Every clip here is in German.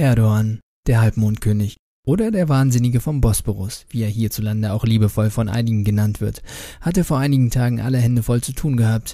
Erdogan, der Halbmondkönig oder der Wahnsinnige vom Bosporus, wie er hierzulande auch liebevoll von einigen genannt wird, hatte vor einigen Tagen alle Hände voll zu tun gehabt.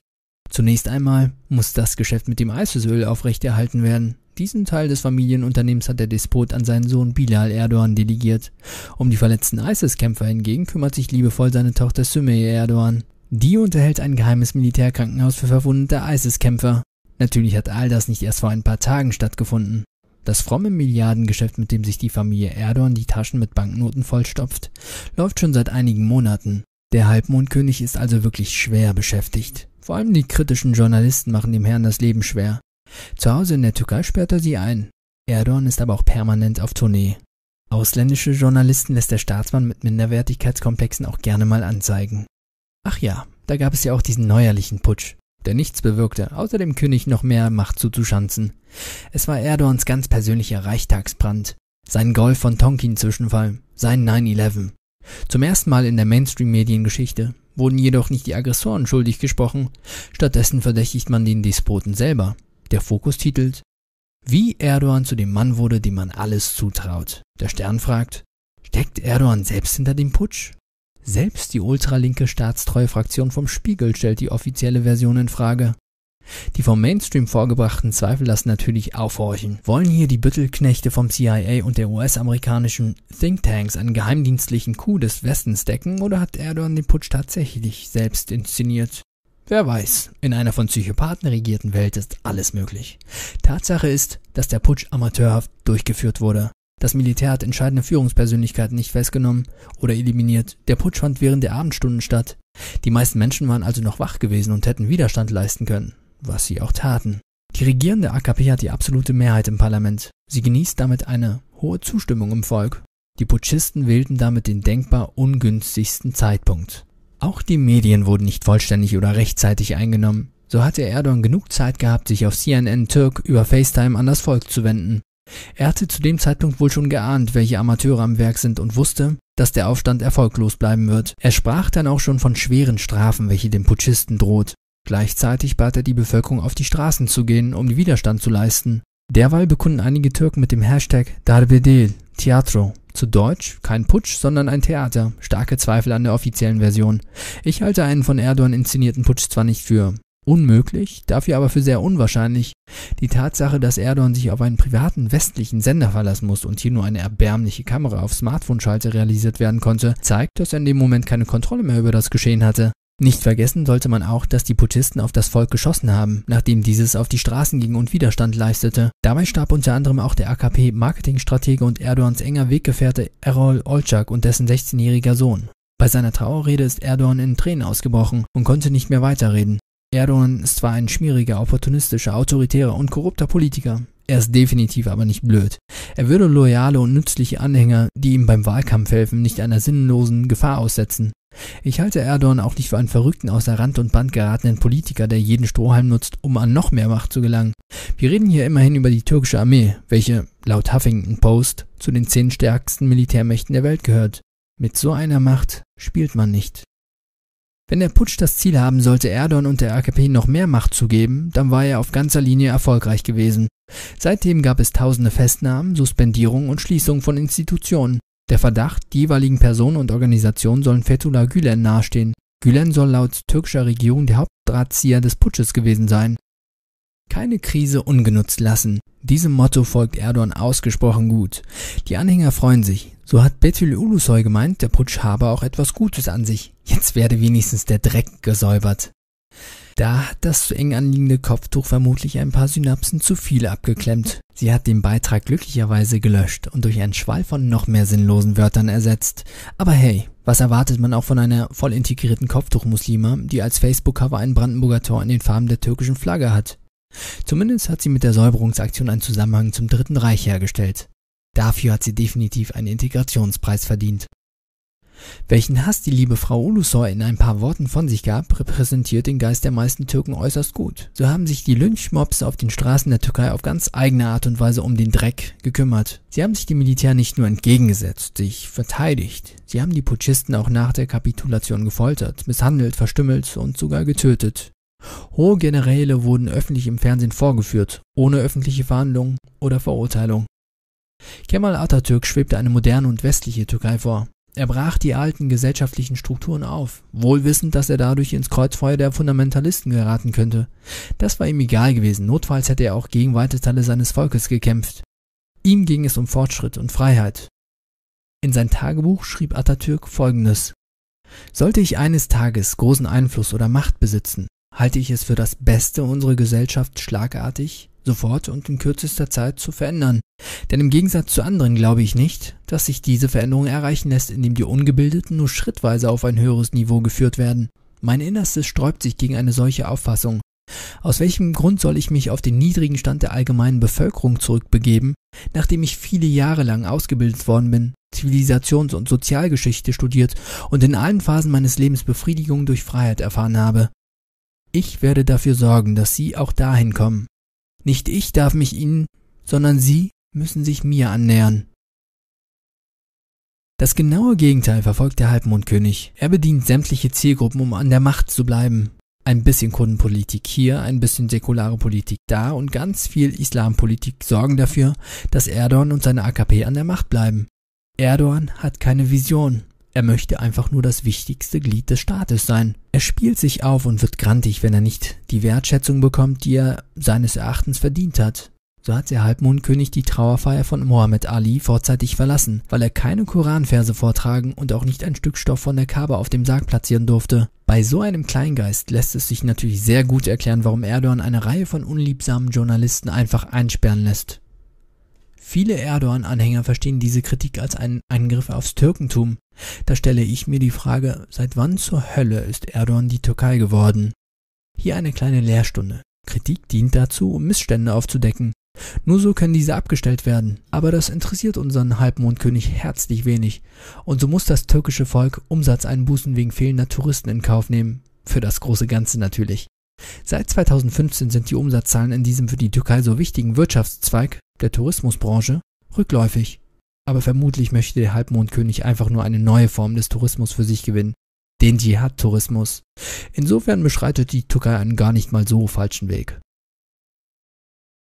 Zunächst einmal muss das Geschäft mit dem Eisesöl aufrechterhalten werden. Diesen Teil des Familienunternehmens hat der Despot an seinen Sohn Bilal Erdogan delegiert. Um die verletzten ISIS-Kämpfer hingegen kümmert sich liebevoll seine Tochter Sümeyye Erdogan. Die unterhält ein geheimes Militärkrankenhaus für verwundete ISIS-Kämpfer. Natürlich hat all das nicht erst vor ein paar Tagen stattgefunden. Das fromme Milliardengeschäft, mit dem sich die Familie Erdogan die Taschen mit Banknoten vollstopft, läuft schon seit einigen Monaten. Der Halbmondkönig ist also wirklich schwer beschäftigt. Vor allem die kritischen Journalisten machen dem Herrn das Leben schwer. Zu Hause in der Türkei sperrt er sie ein. Erdogan ist aber auch permanent auf Tournee. Ausländische Journalisten lässt der Staatsmann mit Minderwertigkeitskomplexen auch gerne mal anzeigen. Ach ja, da gab es ja auch diesen neuerlichen Putsch der nichts bewirkte, außer dem König noch mehr Macht zuzuschanzen. Es war Erdogans ganz persönlicher Reichstagsbrand, sein Golf von Tonkin-Zwischenfall, sein 9-11. Zum ersten Mal in der Mainstream-Mediengeschichte wurden jedoch nicht die Aggressoren schuldig gesprochen, stattdessen verdächtigt man den Despoten selber. Der Fokus titelt Wie Erdogan zu dem Mann wurde, dem man alles zutraut. Der Stern fragt, steckt Erdogan selbst hinter dem Putsch? Selbst die ultralinke staatstreue Fraktion vom Spiegel stellt die offizielle Version in Frage. Die vom Mainstream vorgebrachten Zweifel lassen natürlich aufhorchen. Wollen hier die Büttelknechte vom CIA und der US-amerikanischen Thinktanks einen geheimdienstlichen Coup des Westens decken oder hat Erdogan den Putsch tatsächlich selbst inszeniert? Wer weiß, in einer von Psychopathen regierten Welt ist alles möglich. Tatsache ist, dass der Putsch amateurhaft durchgeführt wurde. Das Militär hat entscheidende Führungspersönlichkeiten nicht festgenommen oder eliminiert. Der Putsch fand während der Abendstunden statt. Die meisten Menschen waren also noch wach gewesen und hätten Widerstand leisten können, was sie auch taten. Die regierende AKP hat die absolute Mehrheit im Parlament. Sie genießt damit eine hohe Zustimmung im Volk. Die Putschisten wählten damit den denkbar ungünstigsten Zeitpunkt. Auch die Medien wurden nicht vollständig oder rechtzeitig eingenommen. So hatte Erdogan genug Zeit gehabt, sich auf CNN Türk über FaceTime an das Volk zu wenden. Er hatte zu dem Zeitpunkt wohl schon geahnt, welche Amateure am Werk sind und wusste, dass der Aufstand erfolglos bleiben wird. Er sprach dann auch schon von schweren Strafen, welche dem Putschisten droht. Gleichzeitig bat er die Bevölkerung auf die Straßen zu gehen, um Widerstand zu leisten. Derweil bekunden einige Türken mit dem Hashtag Darbedel Teatro, zu Deutsch kein Putsch, sondern ein Theater, starke Zweifel an der offiziellen Version. Ich halte einen von Erdogan inszenierten Putsch zwar nicht für unmöglich, dafür aber für sehr unwahrscheinlich. Die Tatsache, dass Erdogan sich auf einen privaten westlichen Sender verlassen muss und hier nur eine erbärmliche Kamera auf Smartphone-Schalte realisiert werden konnte, zeigt, dass er in dem Moment keine Kontrolle mehr über das Geschehen hatte. Nicht vergessen sollte man auch, dass die Putschisten auf das Volk geschossen haben, nachdem dieses auf die Straßen ging und Widerstand leistete. Dabei starb unter anderem auch der AKP-Marketingstratege und Erdogans enger Weggefährte Erol Olcak und dessen 16-jähriger Sohn. Bei seiner Trauerrede ist Erdogan in Tränen ausgebrochen und konnte nicht mehr weiterreden. Erdogan ist zwar ein schmieriger, opportunistischer, autoritärer und korrupter Politiker, er ist definitiv aber nicht blöd. Er würde loyale und nützliche Anhänger, die ihm beim Wahlkampf helfen, nicht einer sinnlosen Gefahr aussetzen. Ich halte Erdogan auch nicht für einen verrückten, außer Rand und Band geratenen Politiker, der jeden Strohhalm nutzt, um an noch mehr Macht zu gelangen. Wir reden hier immerhin über die türkische Armee, welche, laut Huffington Post, zu den zehn stärksten Militärmächten der Welt gehört. Mit so einer Macht spielt man nicht. Wenn der Putsch das Ziel haben sollte, Erdogan und der AKP noch mehr Macht zu geben, dann war er auf ganzer Linie erfolgreich gewesen. Seitdem gab es tausende Festnahmen, Suspendierungen und Schließungen von Institutionen. Der Verdacht, die jeweiligen Personen und Organisationen sollen Fethullah Gülen nahestehen. Gülen soll laut türkischer Regierung der Hauptdrahtzieher des Putsches gewesen sein. Keine Krise ungenutzt lassen. Diesem Motto folgt Erdogan ausgesprochen gut. Die Anhänger freuen sich. So hat Betül Ulusoy gemeint, der Putsch habe auch etwas Gutes an sich. Jetzt werde wenigstens der Dreck gesäubert. Da hat das zu eng anliegende Kopftuch vermutlich ein paar Synapsen zu viel abgeklemmt. Sie hat den Beitrag glücklicherweise gelöscht und durch einen Schwall von noch mehr sinnlosen Wörtern ersetzt. Aber hey, was erwartet man auch von einer voll integrierten Kopftuchmuslima, die als Facebook-Cover ein Brandenburger Tor in den Farben der türkischen Flagge hat? Zumindest hat sie mit der Säuberungsaktion einen Zusammenhang zum Dritten Reich hergestellt. Dafür hat sie definitiv einen Integrationspreis verdient. Welchen Hass die liebe Frau Ulusoy in ein paar Worten von sich gab, repräsentiert den Geist der meisten Türken äußerst gut. So haben sich die Lynchmobs auf den Straßen der Türkei auf ganz eigene Art und Weise um den Dreck gekümmert. Sie haben sich dem Militär nicht nur entgegengesetzt, sich verteidigt. Sie haben die Putschisten auch nach der Kapitulation gefoltert, misshandelt, verstümmelt und sogar getötet. Hohe Generäle wurden öffentlich im Fernsehen vorgeführt, ohne öffentliche Verhandlung oder Verurteilung. Kemal Atatürk schwebte eine moderne und westliche Türkei vor. Er brach die alten gesellschaftlichen Strukturen auf, wohl wissend, dass er dadurch ins Kreuzfeuer der Fundamentalisten geraten könnte. Das war ihm egal gewesen, notfalls hätte er auch gegen weite Teile seines Volkes gekämpft. Ihm ging es um Fortschritt und Freiheit. In sein Tagebuch schrieb Atatürk folgendes Sollte ich eines Tages großen Einfluss oder Macht besitzen, halte ich es für das Beste, unsere Gesellschaft schlagartig sofort und in kürzester Zeit zu verändern. Denn im Gegensatz zu anderen glaube ich nicht, dass sich diese Veränderung erreichen lässt, indem die Ungebildeten nur schrittweise auf ein höheres Niveau geführt werden. Mein Innerstes sträubt sich gegen eine solche Auffassung. Aus welchem Grund soll ich mich auf den niedrigen Stand der allgemeinen Bevölkerung zurückbegeben, nachdem ich viele Jahre lang ausgebildet worden bin, Zivilisations- und Sozialgeschichte studiert und in allen Phasen meines Lebens Befriedigung durch Freiheit erfahren habe? Ich werde dafür sorgen, dass Sie auch dahin kommen, nicht ich darf mich ihnen, sondern sie müssen sich mir annähern. Das genaue Gegenteil verfolgt der Halbmondkönig. Er bedient sämtliche Zielgruppen, um an der Macht zu bleiben. Ein bisschen Kundenpolitik hier, ein bisschen säkulare Politik da und ganz viel Islampolitik sorgen dafür, dass Erdogan und seine AKP an der Macht bleiben. Erdogan hat keine Vision. Er möchte einfach nur das wichtigste Glied des Staates sein. Er spielt sich auf und wird grantig, wenn er nicht die Wertschätzung bekommt, die er seines Erachtens verdient hat. So hat der Halbmondkönig die Trauerfeier von Mohammed Ali vorzeitig verlassen, weil er keine Koranverse vortragen und auch nicht ein Stück Stoff von der Kabe auf dem Sarg platzieren durfte. Bei so einem Kleingeist lässt es sich natürlich sehr gut erklären, warum Erdogan eine Reihe von unliebsamen Journalisten einfach einsperren lässt. Viele Erdogan-Anhänger verstehen diese Kritik als einen Angriff aufs Türkentum. Da stelle ich mir die Frage, seit wann zur Hölle ist Erdogan die Türkei geworden? Hier eine kleine Lehrstunde. Kritik dient dazu, um Missstände aufzudecken. Nur so können diese abgestellt werden. Aber das interessiert unseren Halbmondkönig herzlich wenig. Und so muss das türkische Volk Umsatzeinbußen wegen fehlender Touristen in Kauf nehmen. Für das große Ganze natürlich. Seit 2015 sind die Umsatzzahlen in diesem für die Türkei so wichtigen Wirtschaftszweig der Tourismusbranche rückläufig. Aber vermutlich möchte der Halbmondkönig einfach nur eine neue Form des Tourismus für sich gewinnen, den Dschihad-Tourismus. Insofern beschreitet die Türkei einen gar nicht mal so falschen Weg.